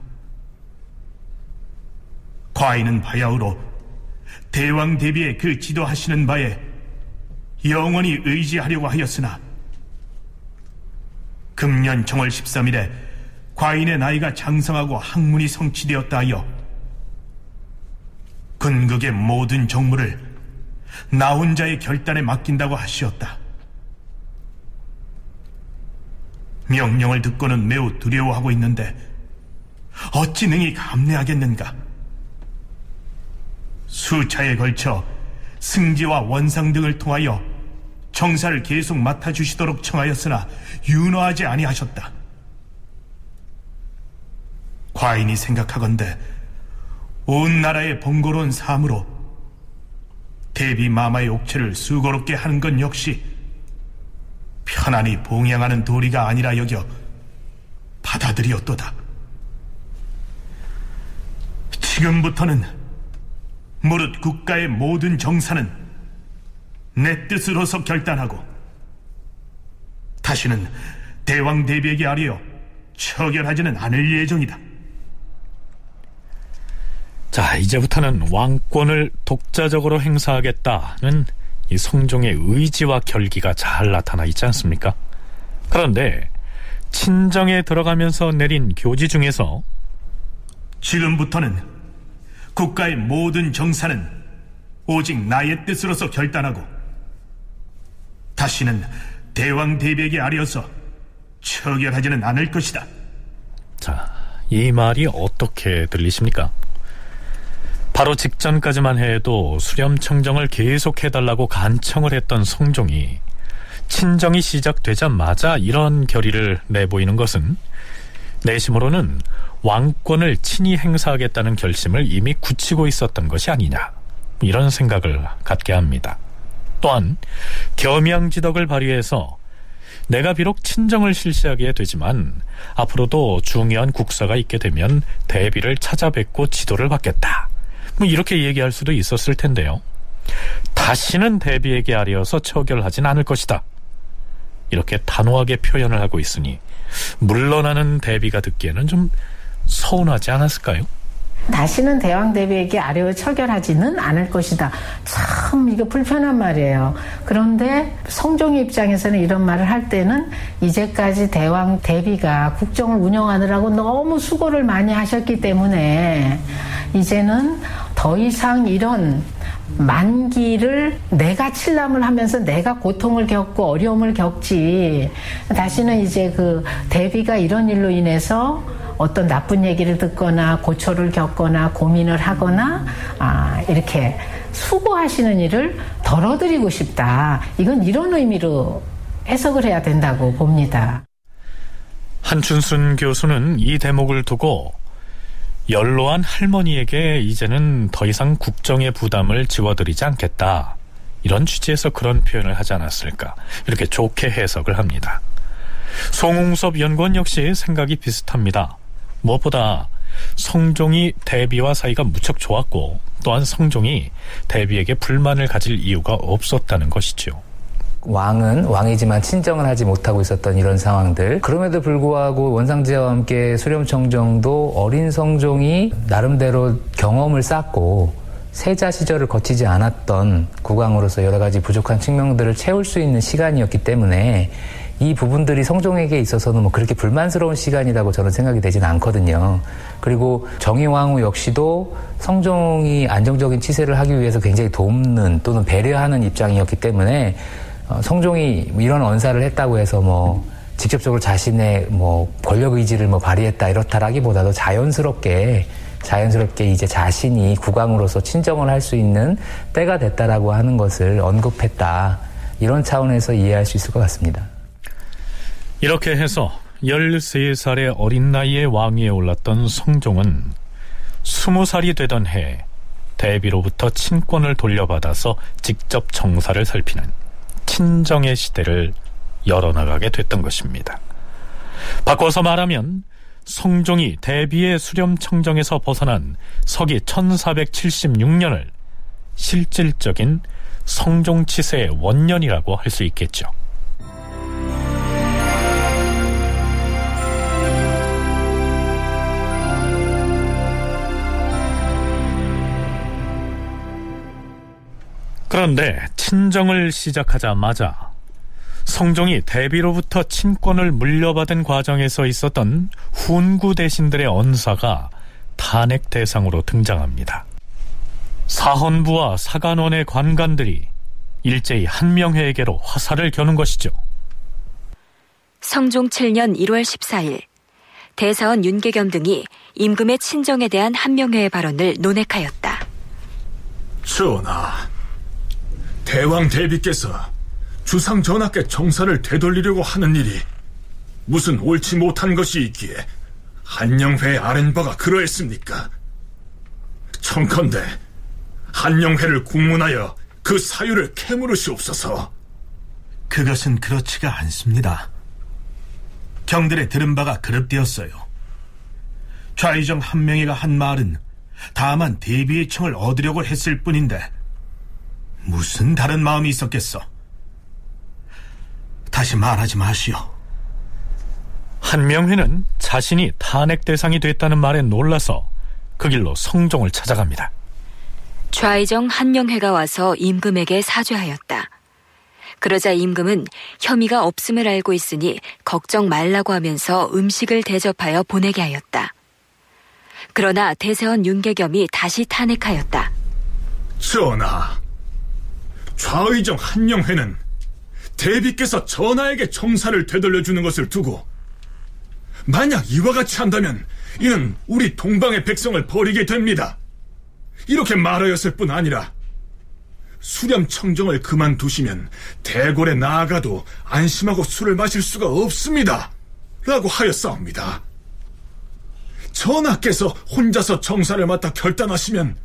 과인은 바야흐로 대왕 대비의 그 지도하시는 바에 영원히 의지하려고 하였으나 금년 정월 13일에 과인의 나이가 장성하고 학문이 성취되었다 하여 근극의 모든 정무를 나 혼자의 결단에 맡긴다고 하시었다. 명령을 듣고는 매우 두려워하고 있는데 어찌 능히 감내하겠는가? 수차에 걸쳐 승지와 원상 등을 통하여 정사를 계속 맡아주시도록 청하였으나 윤호하지 아니하셨다. 과인이 생각하건대 온 나라의 번거로운 삶으로 대비 마마의 옥체를 수고롭게 하는 건 역시 편안히 봉양하는 도리가 아니라 여겨 받아들이었도다. 지금부터는 무릇 국가의 모든 정사는 내 뜻으로서 결단하고 다시는 대왕 대비에게 아뢰어 처결하지는 않을 예정이다. 자, 이제부터는 왕권을 독자적으로 행사하겠다는 이 성종의 의지와 결기가 잘 나타나 있지 않습니까? 그런데 친정에 들어가면서 내린 교지 중에서 지금부터는 국가의 모든 정사는 오직 나의 뜻으로서 결단하고 다시는 대왕 대비에게 아뢰어서 처결하지는 않을 것이다. 자, 이 말이 어떻게 들리십니까? 바로 직전까지만 해도 수렴청정을 계속해달라고 간청을 했던 성종이 친정이 시작되자마자 이런 결의를 내보이는 것은 내심으로는 왕권을 친히 행사하겠다는 결심을 이미 굳히고 있었던 것이 아니냐 이런 생각을 갖게 합니다. 또한 겸양지덕을 발휘해서 내가 비록 친정을 실시하게 되지만 앞으로도 중요한 국사가 있게 되면 대비를 찾아뵙고 지도를 받겠다. 뭐 이렇게 얘기할 수도 있었을 텐데요. 다시는 대비에게 아뢰어서 처결하진 않을 것이다. 이렇게 단호하게 표현을 하고 있으니 물러나는 대비가 듣기에는 좀 서운하지 않았을까요? 다시는 대왕 대비에게 아뢰어 처결하지는 않을 것이다. 참참 이게 불편한 말이에요. 그런데 성종의 입장에서는 이런 말을 할 때는 이제까지 대왕 대비가 국정을 운영하느라고 너무 수고를 많이 하셨기 때문에 이제는 더 이상 이런 만기를 내가 칠람을 하면서 내가 고통을 겪고 어려움을 겪지 다시는 이제 그 대비가 이런 일로 인해서 어떤 나쁜 얘기를 듣거나 고초를 겪거나 고민을 하거나 아 이렇게 수고하시는 일을 덜어드리고 싶다 이건 이런 의미로 해석을 해야 된다고 봅니다. 한춘순 교수는 이 대목을 두고 연로한 할머니에게 이제는 더 이상 국정의 부담을 지워드리지 않겠다. 이런 취지에서 그런 표현을 하지 않았을까. 이렇게 좋게 해석을 합니다. 송웅섭 연구원 역시 생각이 비슷합니다. 무엇보다 성종이 대비와 사이가 무척 좋았고 또한 성종이 대비에게 불만을 가질 이유가 없었다는 것이죠. 왕은 왕이지만 친정을 하지 못하고 있었던 이런 상황들. 그럼에도 불구하고 원상제와 함께 수렴청정도 어린 성종이 나름대로 경험을 쌓고 세자 시절을 거치지 않았던 국왕으로서 여러 가지 부족한 측면들을 채울 수 있는 시간이었기 때문에 이 부분들이 성종에게 있어서는 뭐 그렇게 불만스러운 시간이라고 저는 생각이 되지는 않거든요. 그리고 정의왕후 역시도 성종이 안정적인 치세를 하기 위해서 굉장히 돕는 또는 배려하는 입장이었기 때문에 어, 성종이 이런 언사를 했다고 해서 뭐 직접적으로 자신의 뭐 권력 의지를 뭐 발휘했다 이렇다라기보다도 자연스럽게 자연스럽게 이제 자신이 국왕으로서 친정을 할 수 있는 때가 됐다라고 하는 것을 언급했다 이런 차원에서 이해할 수 있을 것 같습니다. 이렇게 해서 13살의 어린 나이에 왕위에 올랐던 성종은 20살이 되던 해 대비로부터 친권을 돌려받아서 직접 정사를 살피는 친정의 시대를 열어나가게 됐던 것입니다. 바꿔서 말하면 성종이 대비의 수렴청정에서 벗어난 서기 1476년을 실질적인 성종치세의 원년이라고 할 수 있겠죠. 그런데 친정을 시작하자마자 성종이 대비로부터 친권을 물려받은 과정에서 있었던 훈구 대신들의 언사가 탄핵 대상으로 등장합니다. 사헌부와 사간원의 관관들이 일제히 한명회에게로 화살을 겨눈 것이죠. 성종 7년 1월 14일 대사원 윤계겸 등이 임금의 친정에 대한 한명회의 발언을 논핵하였다. 전하, 대왕 대비께서 주상 전하께 정사를 되돌리려고 하는 일이 무슨 옳지 못한 것이 있기에 한영회 아랜바가 그러했습니까? 청컨대 한영회를 국문하여 그 사유를 캐물으시옵소서. 그것은 그렇지가 않습니다. 경들의 들은 바가 그릇되었어요. 좌의정 한명희가 한 말은 다만 대비의 청을 얻으려고 했을 뿐인데 무슨 다른 마음이 있었겠어? 다시 말하지 마시오. 한명회는 자신이 탄핵 대상이 됐다는 말에 놀라서 그 길로 성종을 찾아갑니다. 좌의정 한명회가 와서 임금에게 사죄하였다. 그러자 임금은 혐의가 없음을 알고 있으니 걱정 말라고 하면서 음식을 대접하여 보내게 하였다. 그러나 대세원 윤계겸이 다시 탄핵하였다. 전하, 좌의정 한영회는 대비께서 전하에게 정사를 되돌려주는 것을 두고 만약 이와 같이 한다면 이는 우리 동방의 백성을 버리게 됩니다. 이렇게 말하였을 뿐 아니라 수렴 청정을 그만두시면 대궐에 나아가도 안심하고 술을 마실 수가 없습니다. 라고 하였사옵니다. 전하께서 혼자서 정사를 맡아 결단하시면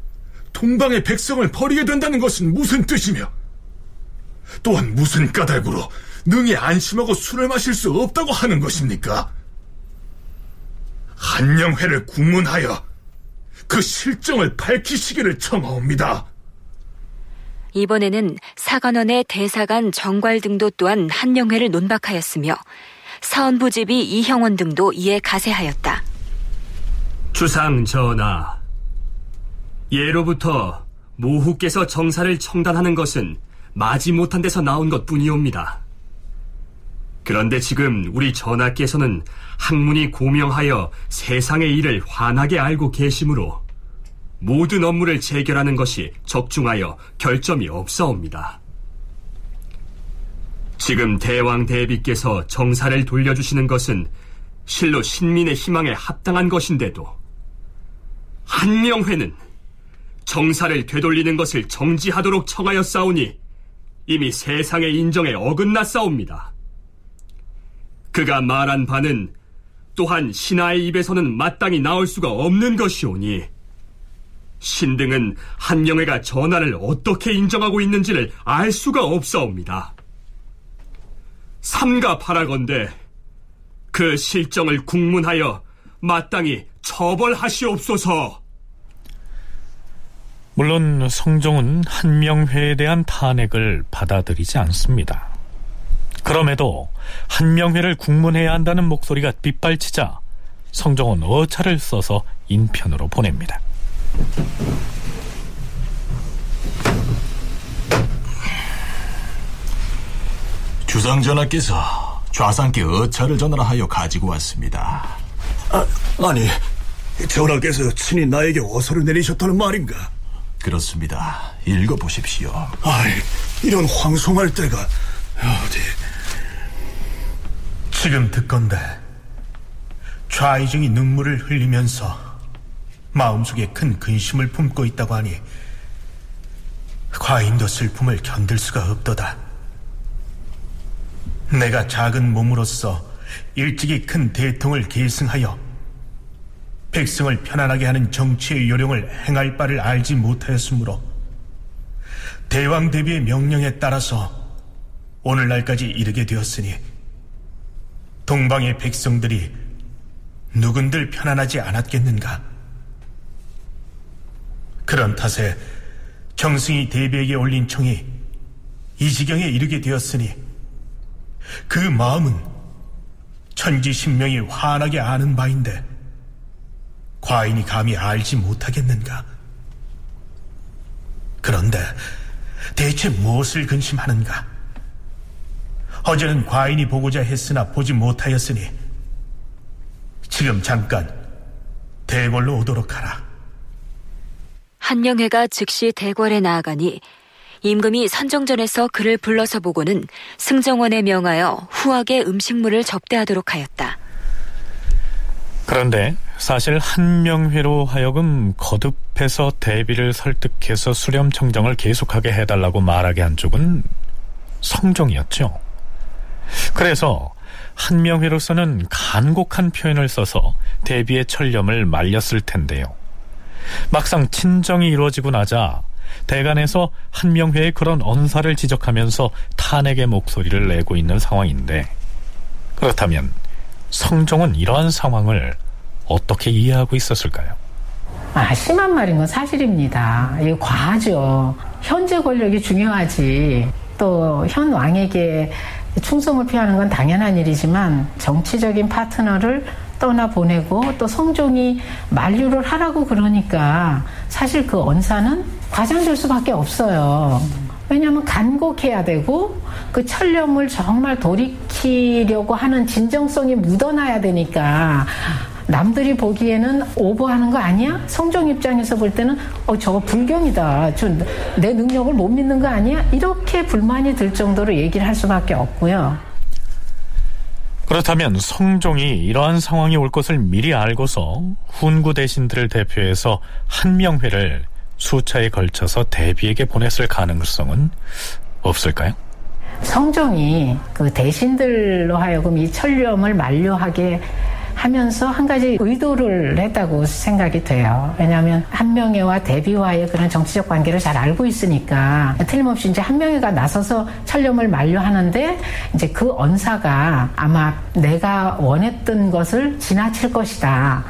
동방의 백성을 버리게 된다는 것은 무슨 뜻이며 또한 무슨 까닭으로 능히 안심하고 술을 마실 수 없다고 하는 것입니까? 한영회를 국문하여 그 실정을 밝히시기를 청하옵니다. 이번에는 사관원의 대사관 정괄 등도 또한 한영회를 논박하였으며 사원부집이 이형원 등도 이에 가세하였다. 주상 전하, 예로부터 모후께서 정사를 청단하는 것은 마지 못한 데서 나온 것 뿐이옵니다. 그런데 지금 우리 전하께서는 학문이 고명하여 세상의 일을 환하게 알고 계시므로 모든 업무를 체결하는 것이 적중하여 결점이 없사옵니다. 지금 대왕 대비께서 정사를 돌려주시는 것은 실로 신민의 희망에 합당한 것인데도 한명회는 정사를 되돌리는 것을 정지하도록 청하였사오니 이미 세상의 인정에 어긋났사옵니다. 그가 말한 바는 또한 신하의 입에서는 마땅히 나올 수가 없는 것이오니 신등은 한영회가 전하를 어떻게 인정하고 있는지를 알 수가 없사옵니다. 삼가 파라건대 그 실정을 국문하여 마땅히 처벌하시옵소서. 물론 성종은 한명회에 대한 탄핵을 받아들이지 않습니다. 그럼에도 한명회를 국문해야 한다는 목소리가 빗발치자 성종은 어차를 써서 인편으로 보냅니다. 주상전하께서 좌상께 어차를 전하라 하여 가지고 왔습니다. 아, 아니, 전하께서 친히 나에게 어서를 내리셨다는 말인가? 그렇습니다. 읽어보십시오. 아이, 이런 황송할 때가 어디... 지금 듣건데 좌이증이 눈물을 흘리면서 마음속에 큰 근심을 품고 있다고 하니 과인도 슬픔을 견딜 수가 없도다. 내가 작은 몸으로서 일찍이 큰 대통을 계승하여 백성을 편안하게 하는 정치의 요령을 행할 바를 알지 못하였으므로 대왕 대비의 명령에 따라서 오늘날까지 이르게 되었으니 동방의 백성들이 누군들 편안하지 않았겠는가? 그런 탓에 정승이 대비에게 올린 청이 이 지경에 이르게 되었으니 그 마음은 천지신명이 환하게 아는 바인데 과인이 감히 알지 못하겠는가? 그런데 대체 무엇을 근심하는가? 어제는 과인이 보고자 했으나 보지 못하였으니 지금 잠깐 대궐로 오도록 하라. 한명회가 즉시 대궐에 나아가니 임금이 선정전에서 그를 불러서 보고는 승정원에 명하여 후하게 음식물을 접대하도록 하였다. 그런데 사실 한명회로 하여금 거듭해서 대비를 설득해서 수렴 청정을 계속하게 해달라고 말하게 한 쪽은 성종이었죠. 그래서 한명회로서는 간곡한 표현을 써서 대비의 천렴을 말렸을 텐데요. 막상 친정이 이루어지고 나자 대간에서 한명회의 그런 언사를 지적하면서 탄핵의 목소리를 내고 있는 상황인데 그렇다면 성종은 이러한 상황을 어떻게 이해하고 있었을까요? 아, 심한 말인 건 사실입니다. 이거 과하죠. 현재 권력이 중요하지. 또 현 왕에게 충성을 표하는 건 당연한 일이지만 정치적인 파트너를 떠나 보내고 또 성종이 만류를 하라고 그러니까 사실 그 언사는 과장될 수밖에 없어요. 왜냐하면 간곡해야 되고 그 철렴을 정말 돌이키려고 하는 진정성이 묻어나야 되니까 남들이 보기에는 오버하는 거 아니야? 성종 입장에서 볼 때는 어 저거 불경이다. 저내 능력을 못 믿는 거 아니야? 이렇게 불만이 들 정도로 얘기를 할 수밖에 없고요. 그렇다면 성종이 이러한 상황이 올 것을 미리 알고서 훈구 대신들을 대표해서 한명회를 수차에 걸쳐서 대비에게 보냈을 가능성은 없을까요? 성종이 그 대신들로 하여금 이 천렴을 만료하게 하면서 한 가지 의도를 했다고 생각이 돼요. 왜냐하면 한명회와 대비와의 그런 정치적 관계를 잘 알고 있으니까 틀림없이 이제 한명회가 나서서 천렴을 만료하는데 이제 그 언사가 아마 내가 원했던 것을 지나칠 것이다.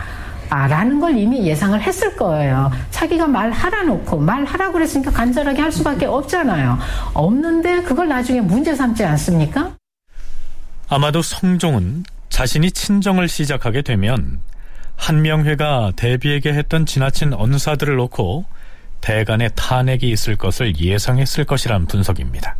아, 라는 걸 이미 예상을 했을 거예요. 자기가 말하라 놓고 말하라 그랬으니까 간절하게 할 수밖에 없잖아요. 없는데 그걸 나중에 문제 삼지 않습니까? 아마도 성종은 자신이 친정을 시작하게 되면 한명회가 대비에게 했던 지나친 언사들을 놓고 대간의 탄핵이 있을 것을 예상했을 것이란 분석입니다.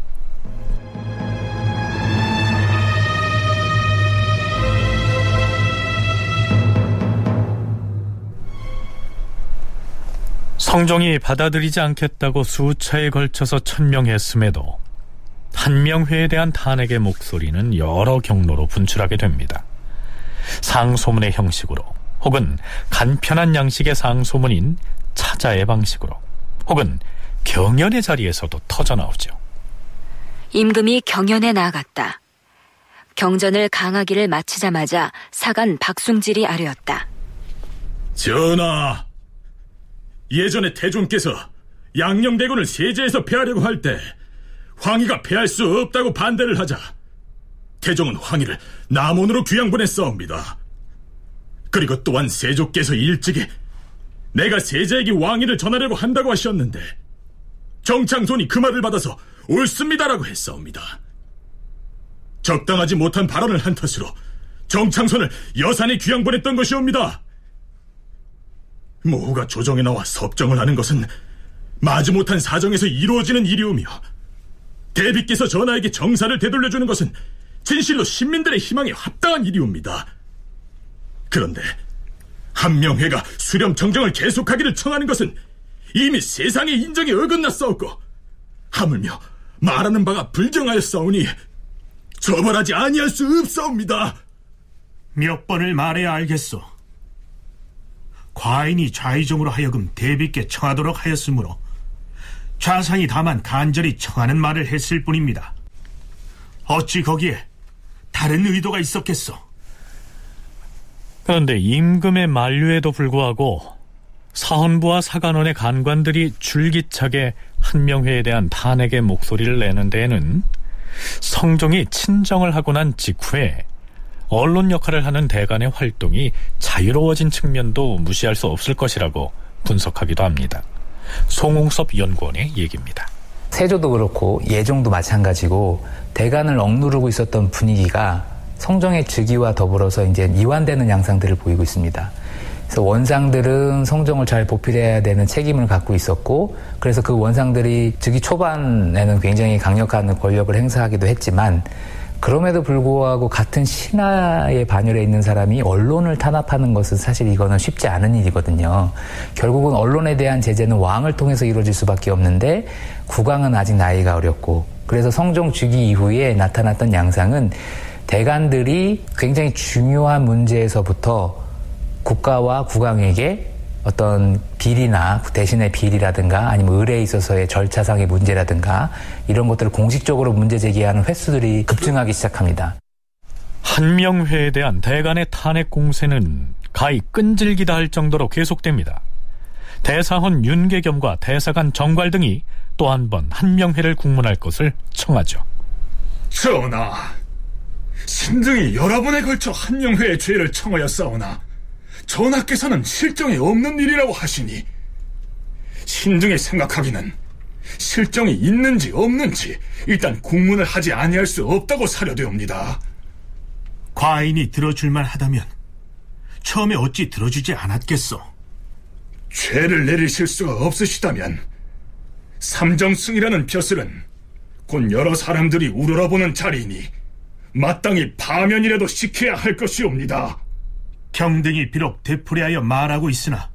성종이 받아들이지 않겠다고 수차에 걸쳐서 천명했음에도 한명회에 대한 탄핵의 목소리는 여러 경로로 분출하게 됩니다. 상소문의 형식으로 혹은 간편한 양식의 상소문인 차자의 방식으로 혹은 경연의 자리에서도 터져나오죠. 임금이 경연에 나아갔다. 경전을 강하기를 마치자마자 사간 박숭질이 아뢰었다. 전하, 예전에 태종께서 양녕대군을 세제에서 패하려고 할 때 황희가 패할 수 없다고 반대를 하자 태종은 황희를 남원으로 귀양 보냈사옵니다. 그리고 또한 세조께서 일찍이 내가 세자에게 왕위를 전하려고 한다고 하셨는데 정창손이 그 말을 받아서 옳습니다라고 했사옵니다. 적당하지 못한 발언을 한 탓으로 정창손을 여산에 귀양 보냈던 것이옵니다. 모후가 조정에 나와 섭정을 하는 것은 마지못한 사정에서 이루어지는 일이오며 대비께서 전하에게 정사를 되돌려주는 것은 진실로 신민들의 희망에 합당한 일이옵니다. 그런데 한명회가 수렴 정정을 계속하기를 청하는 것은 이미 세상의 인정에 어긋났사옵고 하물며 말하는 바가 불경하였사오니 처벌하지 아니할 수 없사옵니다. 몇 번을 말해야 알겠소. 과인이 좌의정으로 하여금 대비께 청하도록 하였으므로 좌상이 다만 간절히 청하는 말을 했을 뿐입니다. 어찌 거기에 다른 의도가 있었겠소? 그런데 임금의 만류에도 불구하고 사헌부와 사관원의 간관들이 줄기차게 한명회에 대한 탄핵의 목소리를 내는 데에는 성종이 친정을 하고 난 직후에 언론 역할을 하는 대간의 활동이 자유로워진 측면도 무시할 수 없을 것이라고 분석하기도 합니다. 송웅섭 연구원의 얘기입니다. 세조도 그렇고 예종도 마찬가지고 대간을 억누르고 있었던 분위기가 성종의 즉위와 더불어서 이제 이완되는 양상들을 보이고 있습니다. 그래서 원상들은 성종을 잘 보필해야 되는 책임을 갖고 있었고 그래서 그 원상들이 즉위 초반에는 굉장히 강력한 권력을 행사하기도 했지만 그럼에도 불구하고 같은 신하의 반열에 있는 사람이 언론을 탄압하는 것은 사실 이거는 쉽지 않은 일이거든요. 결국은 언론에 대한 제재는 왕을 통해서 이루어질 수밖에 없는데 국왕은 아직 나이가 어렸고 그래서 성종 즉위 이후에 나타났던 양상은 대관들이 굉장히 중요한 문제에서부터 국가와 국왕에게 어떤 비리나 대신의 비리라든가 아니면 의뢰에 있어서의 절차상의 문제라든가 이런 것들을 공식적으로 문제 제기하는 횟수들이 급증하기 시작합니다. 한명회에 대한 대간의 탄핵 공세는 가히 끈질기다 할 정도로 계속됩니다. 대사헌 윤계겸과 대사관 정괄 등이 또 한 번 한명회를 국문할 것을 청하죠. 전하, 신등이 여러 번에 걸쳐 한명회의 죄를 청하였사오나 전하께서는 실정이 없는 일이라고 하시니 신중에 생각하기는 실정이 있는지 없는지 일단 국문을 하지 아니할 수 없다고 사료되옵니다. 과인이 들어줄만 하다면 처음에 어찌 들어주지 않았겠소? 죄를 내리실 수가 없으시다면 삼정승이라는 벼슬은 곧 여러 사람들이 우러러보는 자리이니 마땅히 파면이라도 시켜야 할 것이옵니다. 경등이 비록 되풀이하여 말하고 있으나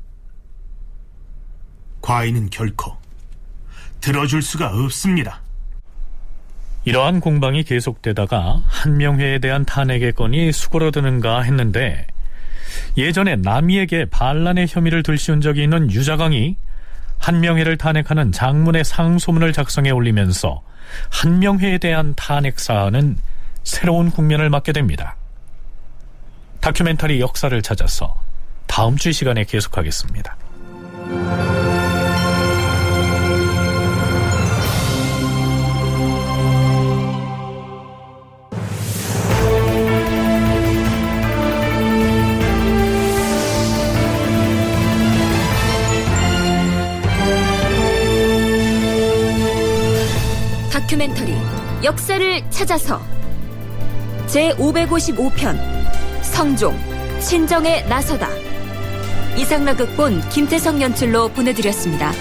과인은 결코 들어줄 수가 없습니다. 이러한 공방이 계속되다가 한명회에 대한 탄핵의 건이 수그러드는가 했는데 예전에 남이에게 반란의 혐의를 들씌운 적이 있는 유자강이 한명회를 탄핵하는 장문의 상소문을 작성해 올리면서 한명회에 대한 탄핵 사안은 새로운 국면을 맞게 됩니다. 다큐멘터리 역사를 찾아서 다음 주 시간에 계속하겠습니다. 다큐멘터리 역사를 찾아서 제 555편 성종 친정에 나서다 이상락 극본 김태성 연출로 보내드렸습니다.